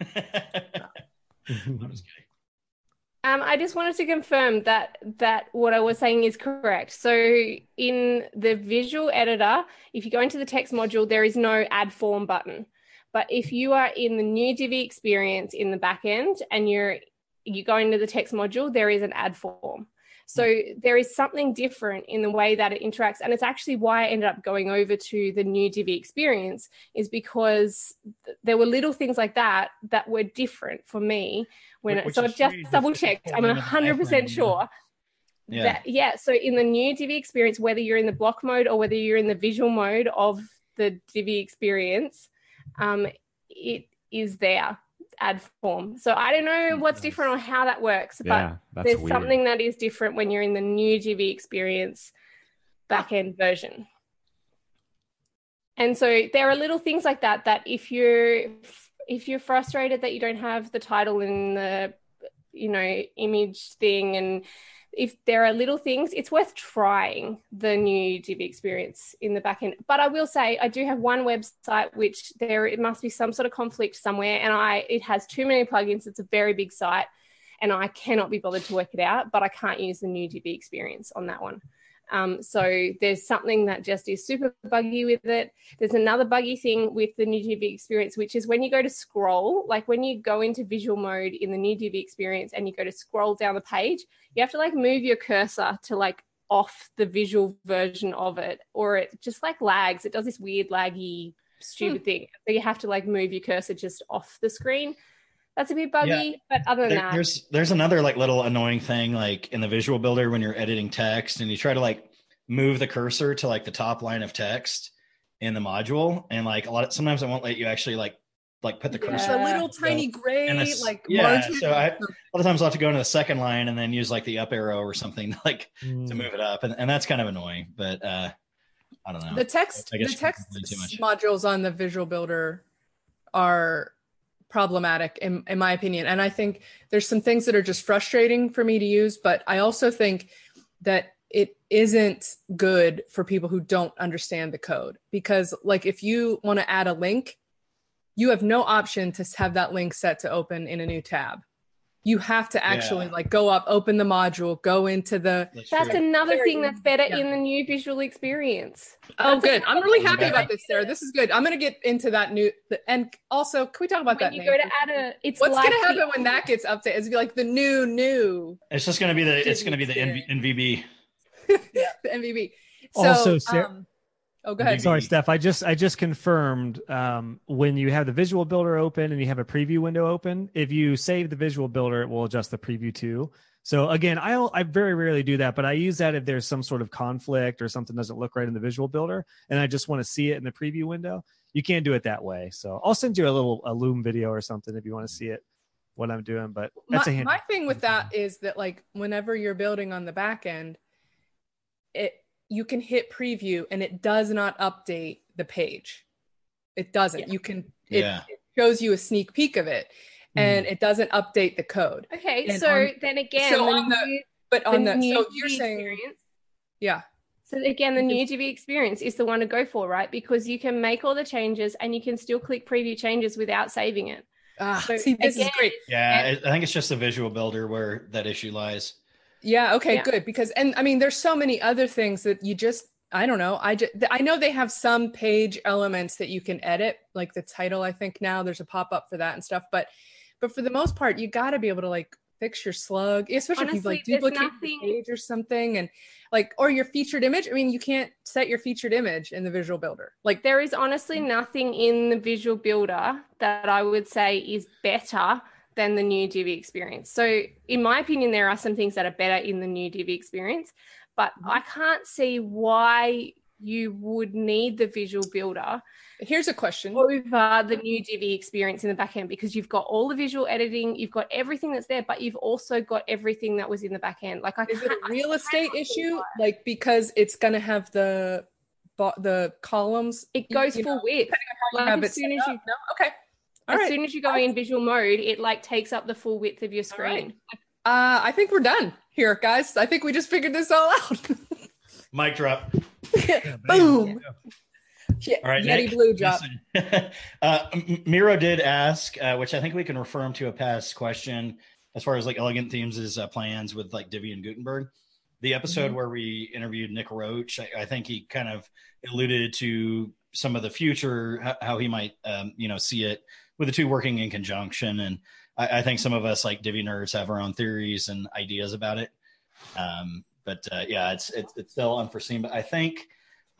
I'm just kidding. Um, I just wanted to confirm that that what I was saying is correct. So in the visual editor, if you go into the text module, there is no add form button. But if you are in the new Divi experience in the back end and you're you go into the text module, there is an add form. So there is something different in the way that it interacts. And it's actually why I ended up going over to the new Divi experience, is because th- there were little things like that that were different for me when Which it, so I've just double checked. I'm pulling 100% iframe, sure. Yeah. That, yeah. So in the new Divi experience, whether you're in the block mode or whether you're in the visual mode of the Divi experience, um, it is there add form. So I don't know what's different or how that works, but Yeah, there's weird. something that is different when you're in the new Divi experience back end version. And so there are little things like that that if you're if you're frustrated that you don't have the title in the you know image thing and if there are little things, it's worth trying the new Divi experience in the back end. But I will say I do have one website which there it must be some sort of conflict somewhere, and I it has too many plugins. It's a very big site, and I cannot be bothered to work it out. But I can't use the new Divi experience on that one. Um, so there's something that just is super buggy with it. There's another buggy thing with the new Divi experience, which is when you go to scroll, like when you go into visual mode in the new Divi experience and you go to scroll down the page, you have to like move your cursor to like off the visual version of it, or it just like lags. It does this weird laggy, stupid hmm. thing. So you have to like move your cursor just off the screen that's a bit buggy. Yeah. But other than there, that, there's there's another like little annoying thing like in the visual builder when you're editing text and you try to like move the cursor to like the top line of text in the module, and like a lot of sometimes it won't let you actually like like put the yeah. cursor. a little tiny gray like yeah. Margin. So I, a lot of times I'll have to go into the second line and then use like the up arrow or something like mm. to move it up, and, and that's kind of annoying. But uh I don't know. The text the text modules on the visual builder are problematic in, in my opinion. And I think there's some things that are just frustrating for me to use, but I also think that it isn't good for people who don't understand the code because like if you want to add a link, you have no option to have that link set to open in a new tab you have to actually yeah. like go up, open the module, go into the. That's, that's another thing that's better yeah. in the new visual experience. Oh, that's good. I'm really happy about this, Sarah. This is good. I'm going to get into that new. And also, can we talk about when that? You name? go to add a. It's what's going to happen when that gets updated? It's be like the new new. It's just going to be the. It's going to be the NV, NVB. yeah, the NVB. So, also, Sarah, um, Oh, go ahead. Sorry, Steph. I just I just confirmed um, when you have the visual builder open and you have a preview window open, if you save the visual builder, it will adjust the preview too. So again, I I very rarely do that, but I use that if there's some sort of conflict or something doesn't look right in the visual builder, and I just want to see it in the preview window. You can't do it that way. So I'll send you a little a Loom video or something if you want to see it what I'm doing. But that's my, a my thing with that is that like whenever you're building on the back end, it you can hit preview and it does not update the page. It doesn't. Yeah. You can it, yeah. it, shows you a sneak peek of it and mm. it doesn't update the code. Okay, and so on, then again, so on the, but on the, the so you're saying yeah. So again, the new Divi experience is the one to go for, right? Because you can make all the changes and you can still click preview changes without saving it. Ah, so see, this again, is great. Yeah, I think it's just the visual builder where that issue lies. Yeah. Okay. Yeah. Good. Because, and I mean, there's so many other things that you just, I don't know. I just, I know they have some page elements that you can edit, like the title. I think now there's a pop up for that and stuff. But, but for the most part, you got to be able to like fix your slug, especially Honestly, if you like duplicate nothing... the page or something, and like or your featured image. I mean, you can't set your featured image in the visual builder. Like there is honestly nothing in the visual builder that I would say is better than the new Divi experience. So, in my opinion, there are some things that are better in the new Divi experience, but mm-hmm. I can't see why you would need the visual builder. Here's a question over the new Divi experience in the back end because you've got all the visual editing, you've got everything that's there, but you've also got everything that was in the back end. Like, I is it a real estate issue? Like, because it's going to have the the columns. It goes full width. Like as soon as you no? okay, all as right. soon as you go in visual mode, it like takes up the full width of your screen. Uh, I think we're done here, guys. I think we just figured this all out. Mic drop. Boom. Yeah. All right, Yeti Nick, Blue drop. uh, Miro did ask, uh, which I think we can refer him to a past question as far as like Elegant Themes' uh, plans with like Divi and Gutenberg. The episode mm-hmm. where we interviewed Nick Roach, I, I, think he kind of alluded to some of the future, how, how he might, um, you know, see it with the two working in conjunction. And I, I, think some of us like Divi nerds have our own theories and ideas about it. Um, but uh, yeah, it's, it's, it's still unforeseen. But I think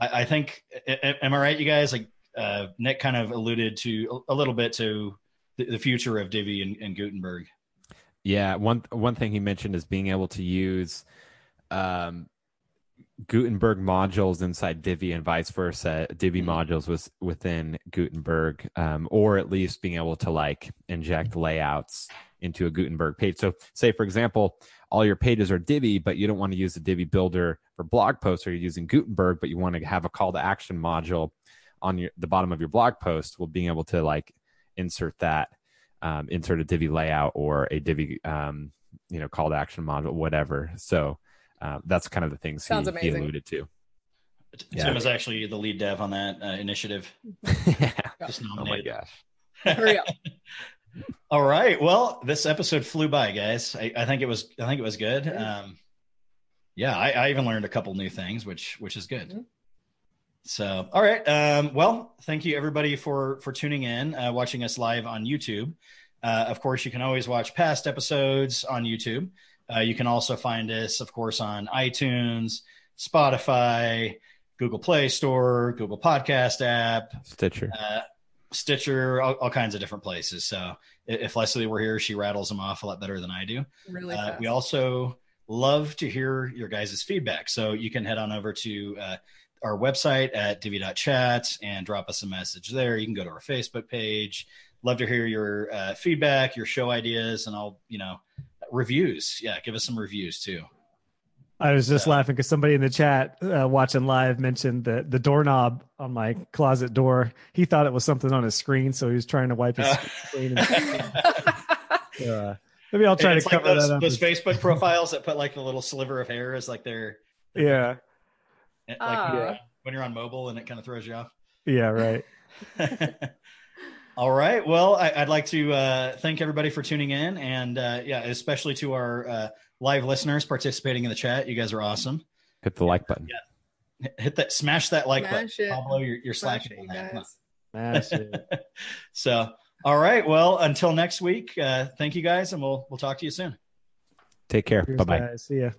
I, I think am I right, you guys? Like uh, Nick kind of alluded to a, little bit to the, the future of Divi and, and, Gutenberg. Yeah, one one thing he mentioned is being able to use um, Gutenberg modules inside Divi and vice versa. Divi mm-hmm. modules was within Gutenberg, um, or at least being able to like inject layouts into a Gutenberg page. So, say for example, all your pages are Divi, but you don't want to use the Divi builder for blog posts, or you're using Gutenberg, but you want to have a call to action module on your the bottom of your blog post, well, being able to like insert that, um, insert a Divi layout or a Divi, um, you know, call to action module, whatever. So um, that's kind of the things Sounds he, he alluded to. Tim Yeah. is actually the lead dev on that uh, initiative. yeah. Just Oh my gosh. Hurry up. All right. Well, this episode flew by, guys. I, I think it was. I think it was good. Um, yeah, I, I even learned a couple new things, which which is good. Mhm. So, all right. Um, well, thank you everybody for for tuning in, uh, watching us live on YouTube. Uh, of course, you can always watch past episodes on YouTube. Uh, you can also find us, of course, on iTunes, Spotify, Google Play Store, Google Podcast app, Stitcher. uh, Stitcher, all, all kinds of different places. So if Leslie were here, she rattles them off a lot better than I do. Really Uh, we also love to hear your guys' feedback. So you can head on over to uh, our website at divi.chat and drop us a message there. You can go to our Facebook page. Love to hear your uh, feedback, your show ideas, and all, you know, reviews. Yeah, give us some reviews too. I was just Uh, laughing because somebody in the chat uh, watching live mentioned that the doorknob on my closet door. He thought it was something on his screen, so he was trying to wipe his Uh, screen. And, uh, maybe I'll try it's to like cover those, that up. those Facebook profiles that put like the little sliver of hair as like their yeah, like Ah. when you're on mobile and it kind of throws you off. yeah, right. All right. Well, I, I'd like to uh, thank everybody for tuning in, and uh, yeah, especially to our uh, live listeners participating in the chat. You guys are awesome. Hit the like button. H- Hit that, smash that like Smash button, it. Pablo. You're, you're Smash slacking it, on that. Come on. guys. Smash it. So, all right. Well, until next week. Uh, thank you guys, and we'll we'll talk to you soon. Take care. Bye bye. See ya.